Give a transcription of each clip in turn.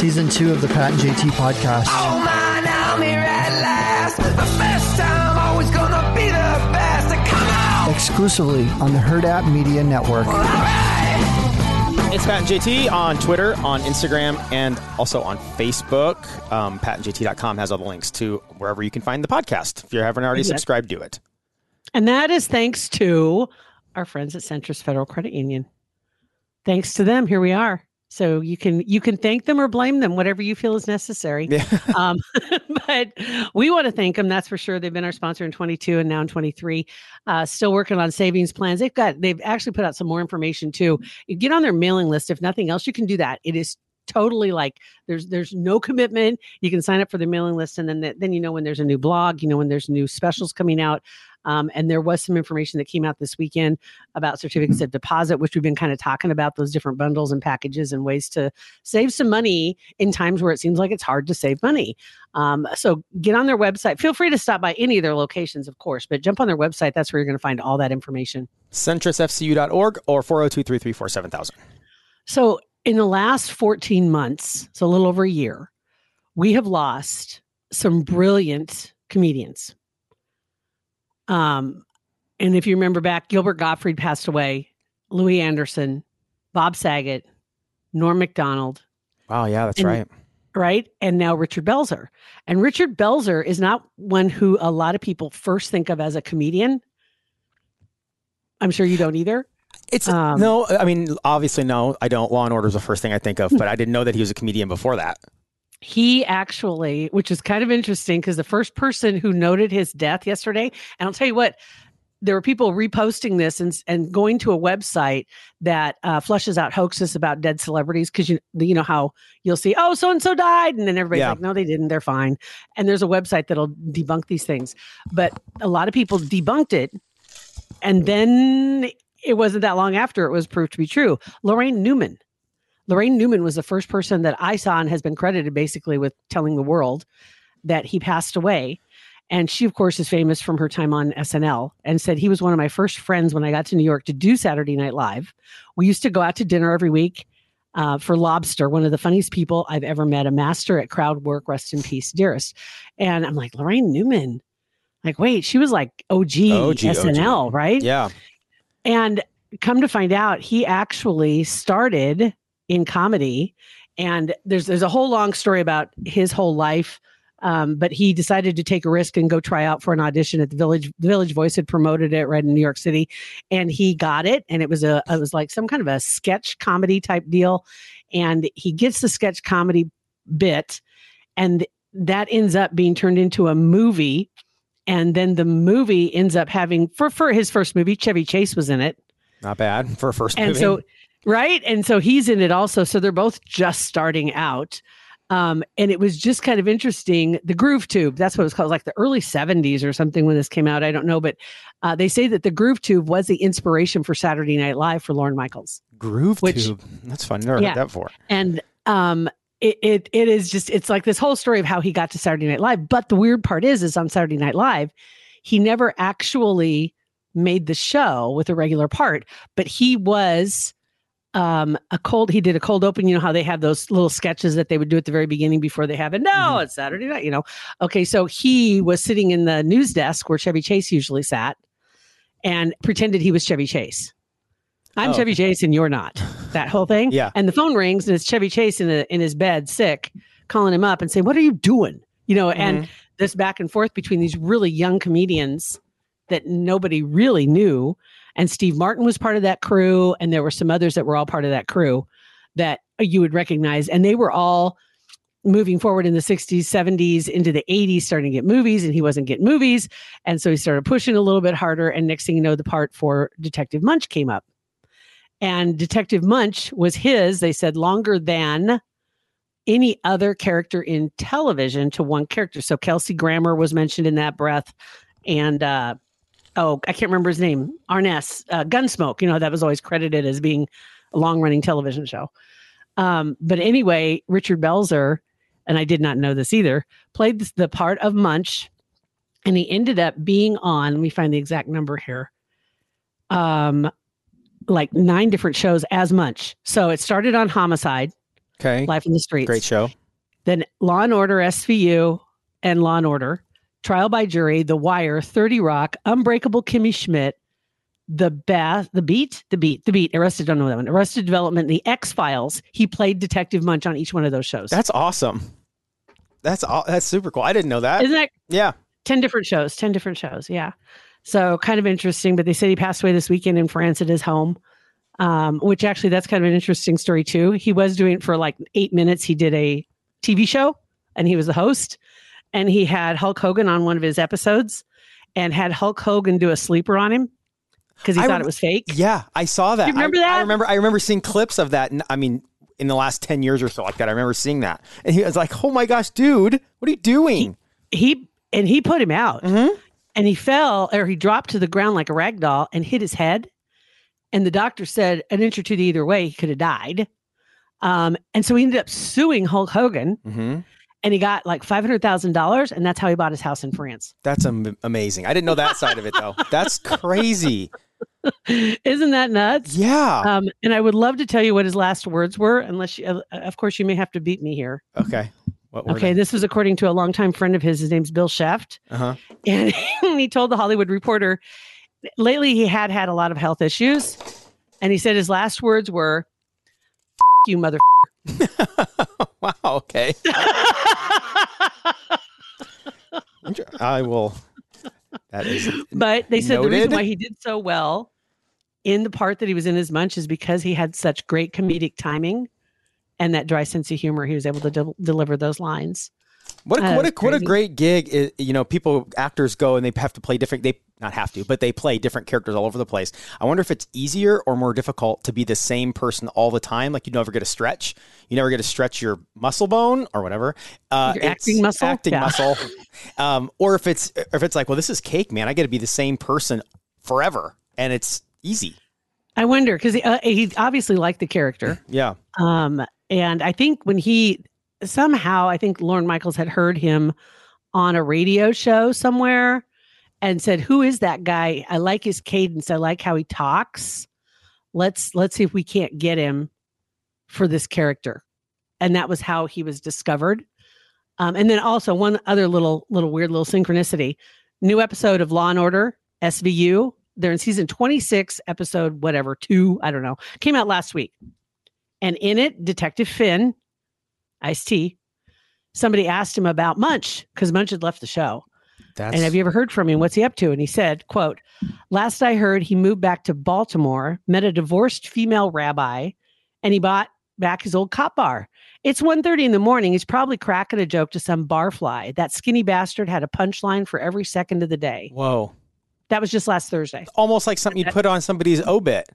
season two of the Pat and JT podcast. Oh man, I'm here at last. The best time, always gonna be the best. Come on! Exclusively on the Hurrdat Media Network. It's Pat and JT on Twitter, on Instagram, and also on Facebook. Um, PatandJT.com has all the links to wherever you can find the podcast. If you haven't already Exactly. subscribed, do it. And that is thanks to our friends at Centris Federal Credit Union. Thanks to them, here we are. So you can you can thank them or blame them, whatever you feel is necessary. Yeah. um, but we want to thank them. That's for sure. They've been our sponsor in 22 and now in 23. Uh, still working on savings plans. They've got they've actually put out some more information too. You get on their mailing list. If nothing else, you can do that. It is totally like there's there's no commitment. You can sign up for the mailing list, and then then you know when there's a new blog. You know when there's new specials coming out. Um, and there was some information that came out this weekend about certificates of deposit, which we've been kind of talking about those different bundles and packages and ways to save some money in times where it seems like it's hard to save money. Um, so get on their website. Feel free to stop by any of their locations, of course, but jump on their website. That's where you're going to find all that information. CentrisFCU.org or 402 334 7000. So in the last 14 months, so a little over a year, we have lost some brilliant comedians. Um, and if you remember back, Gilbert Gottfried passed away, Louie Anderson, Bob Saget, Norm MacDonald, Wow, yeah, that's And- right. right? And now Richard Belzer. And Richard Belzer is not one who a lot of people first think of as a comedian. I'm sure you don't either. It's Um, no, I mean, obviously, no, I don't. Law and Order is the first thing I think of, but I didn't know that he was a comedian before that. He actually, which is kind of interesting because the first person who noted his death yesterday, and I'll tell you what, there were people reposting this and and going to a website that uh, flushes out hoaxes about dead celebrities because you you know how you'll see oh so and so died and then everybody's Yeah. like no they didn't they're fine. And there's a website that'll debunk these things. But a lot of people debunked it and then it wasn't that long after it was proved to be true. Laraine Newman Laraine Newman was the first person that I saw and has been credited basically with telling the world that he passed away. And she, of course, is famous from her time on SNL and said he was one of my first friends when I got to New York to do Saturday Night Live. We used to go out to dinner every week uh, for Lobster, one of the funniest people I've ever met, a master at crowd work. Rest in peace, dearest. And I'm like, Laraine Newman. Like, wait, she was like OG, OG, SNL, right? Yeah. And come to find out, he actually started in comedy. And there's there's a whole long story about his whole life. Um, but he decided to take a risk and go try out for an audition at the Village. The Village Voice had promoted it right in New York City, and he got it. And it was a it was like some kind of a sketch comedy type deal. And he gets the sketch comedy bit, and that ends up being turned into a movie. And then the movie ends up having for for his first movie, Chevy Chase was in it. Not bad for a first And movie. so, right. And so he's in it also. So they're both just starting out. Um, and it was just kind of interesting. The Groove Tube, that's what it was called, like the early 70s or something when this came out. I don't know. But uh, they say that the Groove Tube was the inspiration for Saturday Night Live for Lorne Michaels. Groove which- Tube. That's fun. Never Yeah. heard that before. And um, it, it it is just it's like this whole story of how he got to Saturday Night Live. But the weird part is, is on Saturday Night Live, he never actually made the show with a regular part, but he was um a cold he did a cold open you know how they have those little sketches that they would do at the very beginning before they have it? No Mhm. it's saturday night you know. Okay so he was sitting in the news desk where chevy chase usually sat and pretended he was chevy chase. I'm Oh, chevy chase and you're not. That whole thing? Yeah. and the phone rings and it's chevy chase in, a, in his bed sick calling him up and saying what are you doing? You know and this back and forth between these really young comedians that nobody really knew. And Steve Martin was part of that crew, and there were some others that were all part of that crew that you would recognize. And they were all moving forward in the 60s, 70s, into the 80s, starting to get movies, and he wasn't getting movies. And so he started pushing a little bit harder. And next thing you know, the part for Detective Munch came up. And Detective Munch was his, they said, longer than any other character in television to one character. So Kelsey Grammer was mentioned in that breath. And uh oh, I can't remember his name. Arness, uh, Gunsmoke. You know, that was always credited as being a long running television show. Um, but anyway, Richard Belzer, and I did not know this either, played the- part of Munch, and he ended up being on. Let me find the exact number here. Um, like nine different shows as Munch. So it started on Homicide, Okay. Life in the Streets. Great show. Then Law and Order SVU and Law and Order, Trial by Jury, The Wire, 30 Rock, Unbreakable Kimmy Schmidt, The Bath, The Beat, The Beat, The Beat, Arrested, don't know that one, Arrested Development, The X Files. He played Detective Munch on each one of those shows. That's awesome. That's all. That's super cool. I didn't know that. Isn't that yeah. 10 different shows? 10 different shows. Yeah. So kind of interesting, but they said he passed away this weekend in France at his home. Um, which actually that's kind of an interesting story too. He was doing it for like eight minutes. He did a TV show and he was the host and he had Hulk Hogan on one of his episodes and had Hulk Hogan do a sleeper on him because he I thought rem- it was fake. Yeah, I saw that. You remember I, that? I remember. I remember seeing clips of that. and I mean, in the last ten years or so, like that. I remember seeing that, and he was like, "Oh my gosh, dude, what are you doing?" He and he put him out Mhm. and he fell or he dropped to the ground like a rag doll and hit his head. And the doctor said an inch or two either way, he could have died. Um, and so he ended up suing Hulk Hogan hmm and he got like $500,000 and that's how he bought his house in France. That's am- amazing. I didn't know that side of it though. That's crazy. Isn't that nuts? Yeah. Um, and I would love to tell you what his last words were, unless you, uh, of course, you may have to beat me here. okay. What were Okay, this was according to a longtime friend of his. His name's Bill Scheft. Uh huh. And he told the Hollywood Reporter lately he had had a lot of health issues. And he said his last words were, "F- you mother. wow. Okay. I will. That is. but they said the reason why he did so well in the part that he was in as munch is because he had such great comedic timing and that dry sense of humor. He was able to de- deliver those lines. What a, what a what a great gig! Is, you know, people actors go and they have to play different. They not have to, but they play different characters all over the place. I wonder if it's easier or more difficult to be the same person all the time. Like you never get a stretch. You never get to stretch your muscle bone or whatever. Uh, Your acting muscle? acting Yeah. muscle. Um, or if it's if it's like, well, this is cake, man. I get to be the same person forever, and it's easy. I wonder because he, uh, he obviously liked the character. Yeah. Um, and I think when he somehow, I think Lorne Michaels had heard him on a radio show somewhere and said, "Who is that guy? I like his cadence. I like how he talks. Let's let's see if we can't get him for this character." And that was how he was discovered. Um, and then also one other little little weird little synchronicity: new episode of Law and Order SVU. They're in season twenty six, episode whatever two. I don't know. Came out last week. And in it, Detective Fin, Ice T, somebody asked him about Munch because Munch had left the show. That's And have you ever heard from him? What's he up to? And he said, quote, last I heard, he moved back to Baltimore, met a divorced female rabbi, and he bought back his old cop bar. It's 1.30 in the morning. He's probably cracking a joke to some barfly. That skinny bastard had a punchline for every second of the day. whoa. That was just last Thursday, Almost like something you'd put on somebody's obit.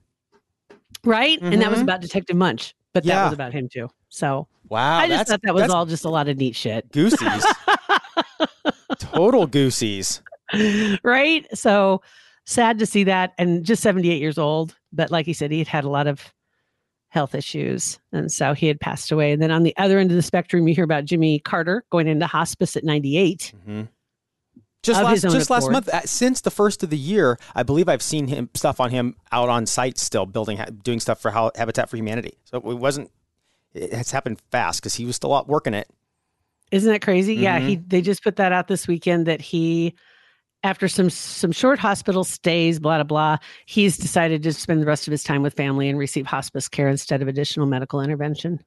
right? And that was Mhm. about Detective Munch, but that Yeah. was about him too. So Wow. I just thought that was all just a lot of neat shit. goosies. Total goosies. right? So sad to see that. And just 78 years old. But like he said, he had had a lot of health issues. And so he had passed away. And then on the other end of the spectrum, you hear about Jimmy Carter going into hospice at 98. Mm-hmm. Just last, just last month, uh, since the first of the year, I believe I've seen him stuff on him out on site still building, doing stuff for Habitat for Humanity. So it wasn't. It has happened fast because he was still out working it. Isn't that crazy? Yeah, Mm-hmm. he they just put that out this weekend that he after some some short hospital stays, blah blah blah, he's decided to spend the rest of his time with family and receive hospice care instead of additional medical intervention.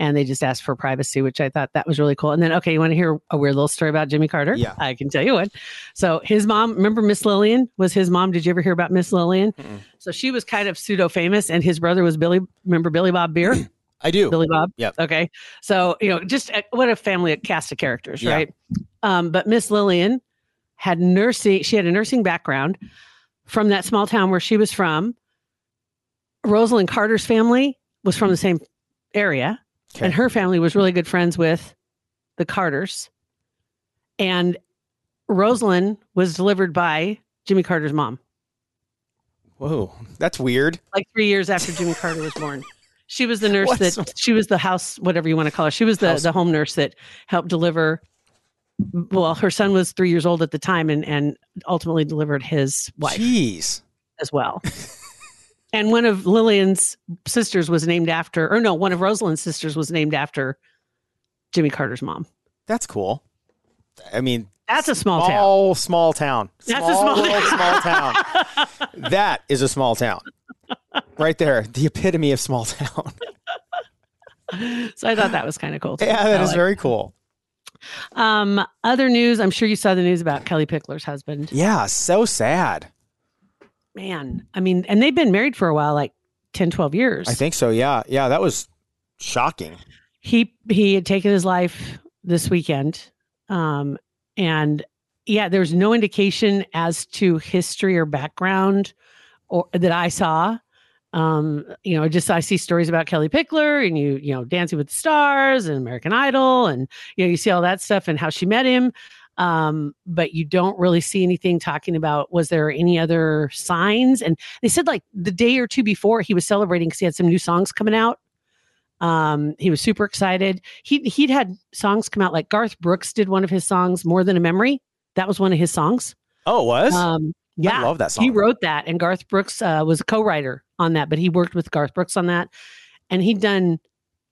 And they just asked for privacy, which I thought that was really cool. And then, okay, you want to hear a weird little story about Jimmy Carter? Yeah. I can tell you one. So his mom, remember Miss Lillian was his mom. Did you ever hear about Miss Lillian? So she was kind of pseudo famous, and his brother was Billy. Remember Billy Bob Beer? I do. Billy Bob. Yep. Okay. So, you know, just uh, what a family cast of characters, Yeah. right? Um, but Miss Lillian had nursing, she had a nursing background from that small town where she was from. Rosalynn Carter's family was from the same area, Okay. and her family was really good friends with the Carters. And Rosalynn was delivered by Jimmy Carter's mom, Whoa, that's weird. like three years after Jimmy Carter was born. She was the nurse What's- that she was the house, whatever you want to call her. She was the, House- the home nurse that helped deliver. Well, her son was three years old at the time and, and ultimately delivered his wife Jeez. as well. And one of Lillian's sisters was named after, or no, one of Rosalynn's sisters was named after Jimmy Carter's mom. That's cool. I mean, That's a small town. small, small town. That's a small world, small town. that is a small town. Right there, the epitome of small town. So I thought that was kind of cool. too. yeah, that I is like- very cool. Um, other news. I'm sure you saw the news about Kellie Pickler's husband. Yeah, so sad. Man, I mean, and they've been married for a while, like 10, 12 years. I think so. Yeah, yeah, that was shocking. he he had taken his life this weekend um and yeah there's no indication as to history or background or that i saw um you know just i see stories about kellie pickler and you you know dancing with the stars and american idol and you know you see all that stuff and how she met him um but you don't really see anything talking about was there any other signs and they said like the day or two before he was celebrating because he had some new songs coming out um, he was super excited. He he'd had songs come out like Garth Brooks did one of his songs, "More Than a Memory." That was one of his songs. Oh, it was? Um, yeah, I love that song. he wrote that, and Garth Brooks uh, was a co-writer on that. But he worked with Garth Brooks on that, and he'd done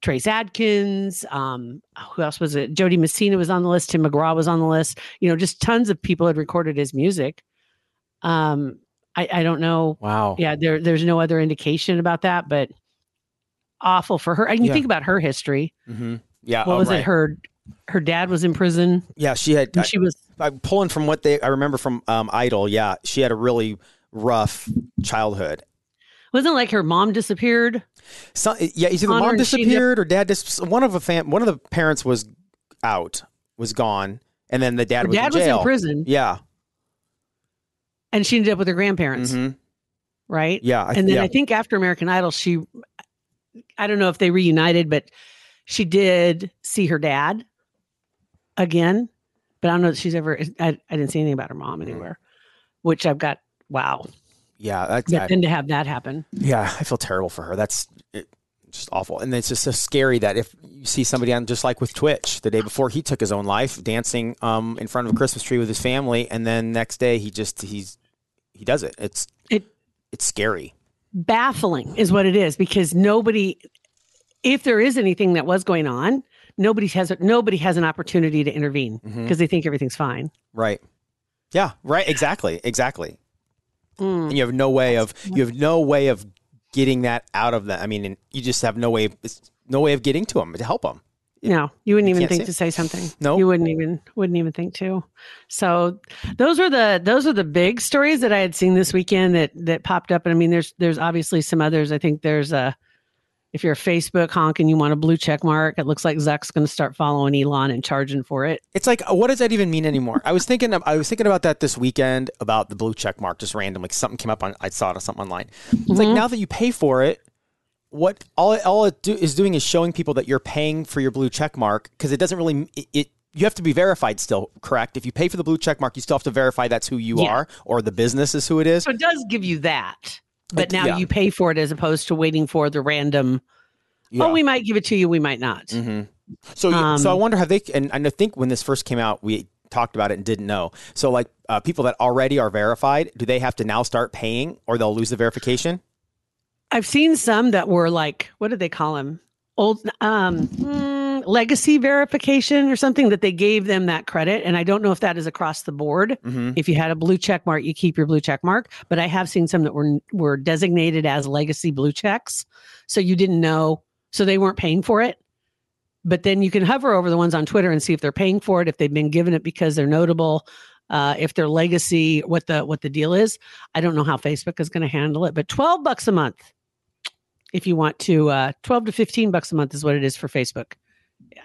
Trace Adkins. Um, who else was it? Jo Dee Messina was on the list. Tim McGraw was on the list. You know, just tons of people had recorded his music. Um, I, I don't know wow. yeah there there's no other indication about that but awful for her and you Yeah. think about her history hmm Yeah. what oh, was right. it her her dad was in prison Yeah, she had. and she was I, am pulling from what they. I remember from um, Idol. Yeah, she had a really rough childhood. wasn't it like her mom disappeared So, yeah, either the mom and she ended up- disappeared or dad dis- One of a fam- One of the parents was out, was gone, and then the dad her was dad in was in prison Yeah. and she ended up with her grandparents mhm, right Yeah. I, and then yeah. i think after american idol she i don't know if they reunited but she did see her dad again but i don't know that she's ever i, I didn't see anything about her mom Mm-hmm. anywhere which i've got wow yeah. That's, then to have that happen yeah. I feel terrible for her. That's it, just awful, and it's just so scary that if you see somebody on just like with Twitch the day before he took his own life, dancing um in front of a Christmas tree with his family, and then next day he just he's he does it. It's It- it's scary. baffling is what it is because nobody if there is anything that was going on nobody has nobody has an opportunity to intervene Mhm. because they think everything's fine Right. Yeah, right. Exactly. Exactly. Mm. And you have no way of you have no way of getting that out of them. I mean, and you just have no way no way of getting to them to help them. no you wouldn't even think to say something Nope. you wouldn't even wouldn't even think to so those were the those are the big stories that i had seen this weekend that that popped up and i mean there's there's obviously some others i think there's a if you're a facebook honk and you want a blue check mark it looks like zuck's going to start following elon and charging for it It's like, uh, what does that even mean anymore? I was thinking, I was thinking about that this weekend about the blue check mark, just random, like something came up on, I saw it on something online. It's like mm-hmm. now that you pay for it, what all it, all it do, is doing is showing people that you're paying for your blue check mark because it doesn't really it, it. You have to be verified still, correct? If you pay for the blue check mark, you still have to verify that's who you Yeah. are or the business is who it is. So it does give you that. But now yeah. you pay for it as opposed to waiting for the random, Yeah. oh, we might give it to you, we might not. hmm So, Um, so I wonder how they? And I think when this first came out, we talked about it and didn't know. So, like uh, people that already are verified, do they have to now start paying, or they'll lose the verification? I've seen some that were like, what did they call them? Old um, mm, legacy verification or something that they gave them that credit. And I don't know if that is across the board. Mm-hmm. If you had a blue check mark, you keep your blue check mark. But I have seen some that were were designated as legacy blue checks. So you didn't know. So they weren't paying for it. But then you can hover over the ones on Twitter and see if they're paying for it, if they've been given it because they're notable, uh, if they're legacy, what the what the deal is. I don't know how Facebook is going to handle it, but 12 bucks a month if you want to uh 12 to 15 bucks a month is what it is for Facebook.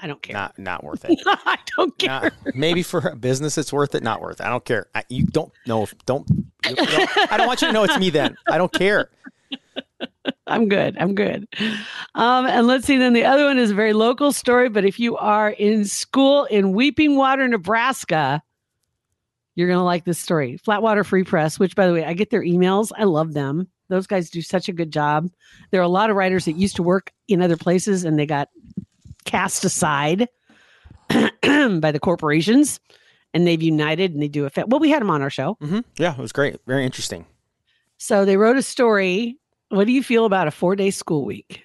I don't care. Not not worth it. I don't care. Not- maybe for a business it's worth it. Not worth it. I don't care. I, you don't know. If, don't, you don't. I don't want you to know it's me. Then I don't care. I'm good. I'm good. Um, and let's see. Then the other one is a very local story. But if you are in school in Weeping Water, Nebraska, you're going to like this story. Flatwater Free Press, which, by the way, I get their emails. I love them. Those guys do such a good job. There are a lot of writers that used to work in other places and they got cast aside by the corporations and they've united and they do a fit. Well, we had them on our show. hmm Yeah, it was great. Very interesting. So they wrote a story what do you feel about a four day school week?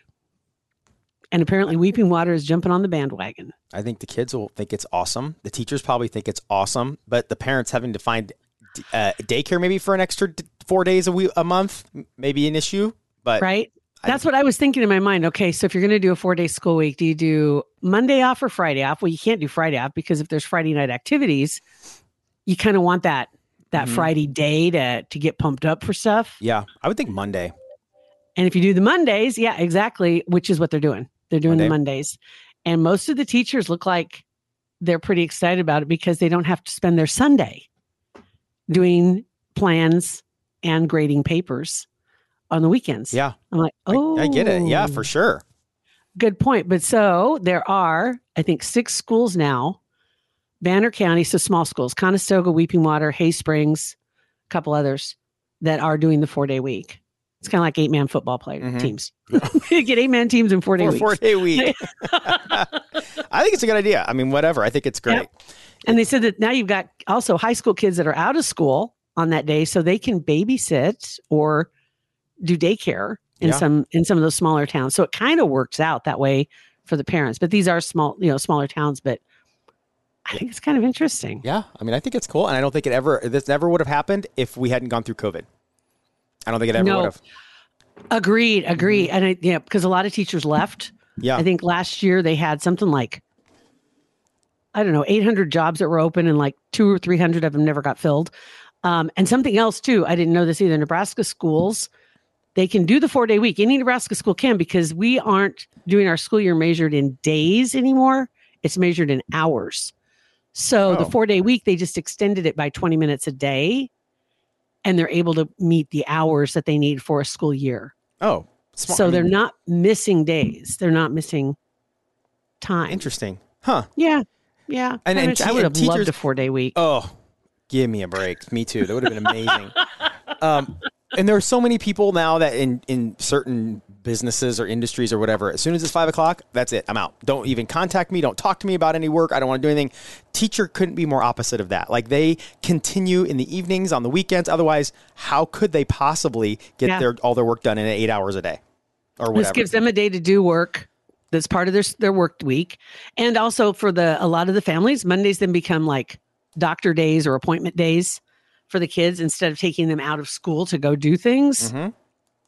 And apparently, Weeping Water is jumping on the bandwagon. I think the kids will think it's awesome. The teachers probably think it's awesome, but the parents having to find uh, daycare maybe for an extra d- four days a week a month maybe an issue. But Right? That's what I was thinking in my mind. Okay, so if you're going to do a four day school week, do you do Monday off or Friday off? Well, you can't do Friday off because if there's Friday night activities, you kind of want that that Mhm. Friday day to to get pumped up for stuff. yeah, I would think Monday. And if you do the Mondays, yeah, exactly, which is what they're doing. They're doing the Mondays. And most of the teachers look like they're pretty excited about it because they don't have to spend their Sunday doing plans and grading papers on the weekends. Yeah, I'm like, oh, I, get it. Yeah, for sure. Good point. But so there are, I think, six schools now, Banner County, so small schools, Conestoga, Weeping Water, Hay Springs, a couple others that are doing the four day week. It's kind of like eight man football player Mhm. teams. you get eight man teams in four day weeks. four day week. I think it's a good idea. I mean, whatever. I think it's great. Yep. And they said that now you've got also high school kids that are out of school on that day, so they can babysit or do daycare in Yeah. some in some of those smaller towns. So it kind of works out that way for the parents. But these are small, you know, smaller towns. But I think it's kind of interesting. Yeah, I mean, I think it's cool, and I don't think it ever this never would have happened if we hadn't gone through COVID. I don't think it ever No. would have. Agreed, agreed. And I, yeah, because a lot of teachers left. Yeah, I think last year they had something like I don't know, 800 jobs that were open and like two or 300 of them never got filled. Um, and something else too, I didn't know this either. Nebraska schools, they can do the four day week. Any Nebraska school can because we aren't doing our school year measured in days anymore. It's measured in hours. So the Oh. four day week, they just extended it by 20 minutes a day and they're able to meet the hours that they need for a school year. Oh, smart. So they're not missing days. They're not missing time. interesting, huh? Yeah. Yeah. And- I, and mean, te- I would have and loved a four day week. Oh, give me a break. Me too. That would have been amazing. um, and there are so many people now that in in certain businesses or industries or whatever, as soon as it's five o'clock, that's it. I'm out. Don't even contact me. Don't talk to me about any work. I don't want to do anything. Teacher couldn't be more opposite of that. Like they continue in the evenings, on the weekends. Otherwise, how could they possibly get Yeah. their all their work done in eight hours a day or whatever. This gives them a day to do work that's part of their their work week. And also for the a lot of the families, Mondays then become like doctor days or appointment days for the kids instead of taking them out of school to go do things. Mhm.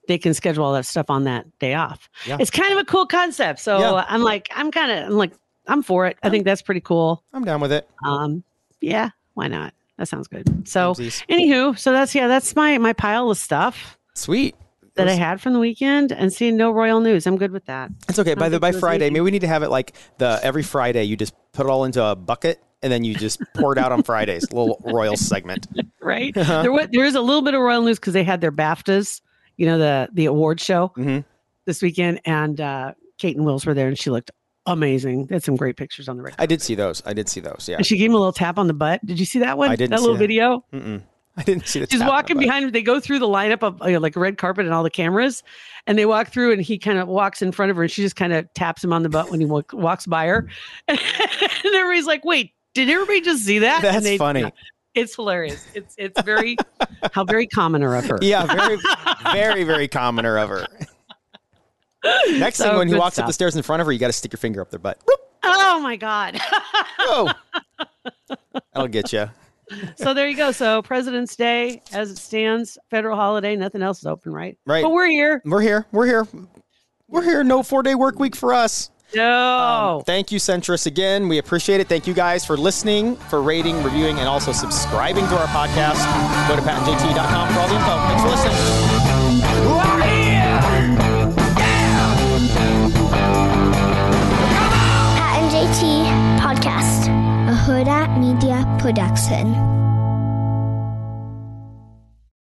They can schedule all that stuff on that day off. Yeah. It's kind of a cool concept. So Yeah. I'm like, I'm kind of, I'm like, I'm for it. I think that's pretty cool. I'm down with it. Um, yeah, why not? That sounds good. So, Samesies. anywho, so that's yeah, that's my my pile of stuff Sweet. that I had from the weekend, and seeing no royal news. I'm good with that. It's okay. By the by Friday, maybe we need to have it like the every Friday you just put it all into a bucket and then you just pour it out on Fridays. Little royal segment. Right there, was, there is a little bit of royal news because they had their BAFTAs, you know, the the award show Mhm. this weekend, and uh, Kate and Wills were there, and she looked amazing. They had some great pictures on the red. I did see those. I did see those. Yeah. And she gave him a little tap on the butt. Did you see that one? I didn't That little that. video. Mm-mm. I didn't see the. She's walking behind him. They go through the lineup of you know, like red carpet and all the cameras, and they walk through, and he kind of walks in front of her, and she just kind of taps him on the butt when he walk, walks by her, and everybody's like, "Wait, did everybody just see that?" That's they- funny. It's hilarious. It's it's very how very commoner of her. Yeah, very, very, very commoner of her. Next So thing, when he walks up the stairs in front of her, you got to stick your finger up their butt. Oh my god. Oh, that'll get you. so there you go. So President's Day, as it stands, federal holiday. Nothing else is open, right? Right. But we're here. We're here. We're here. We're here. No four day work week for us. No. Um, thank you, Centris, again. We appreciate it. Thank you guys for listening, for rating, reviewing, and also subscribing to our podcast. Go to patandjt.com for all the info. Thanks for listening. Yeah. Pat and JT Podcast, a Hurrdat Media Production.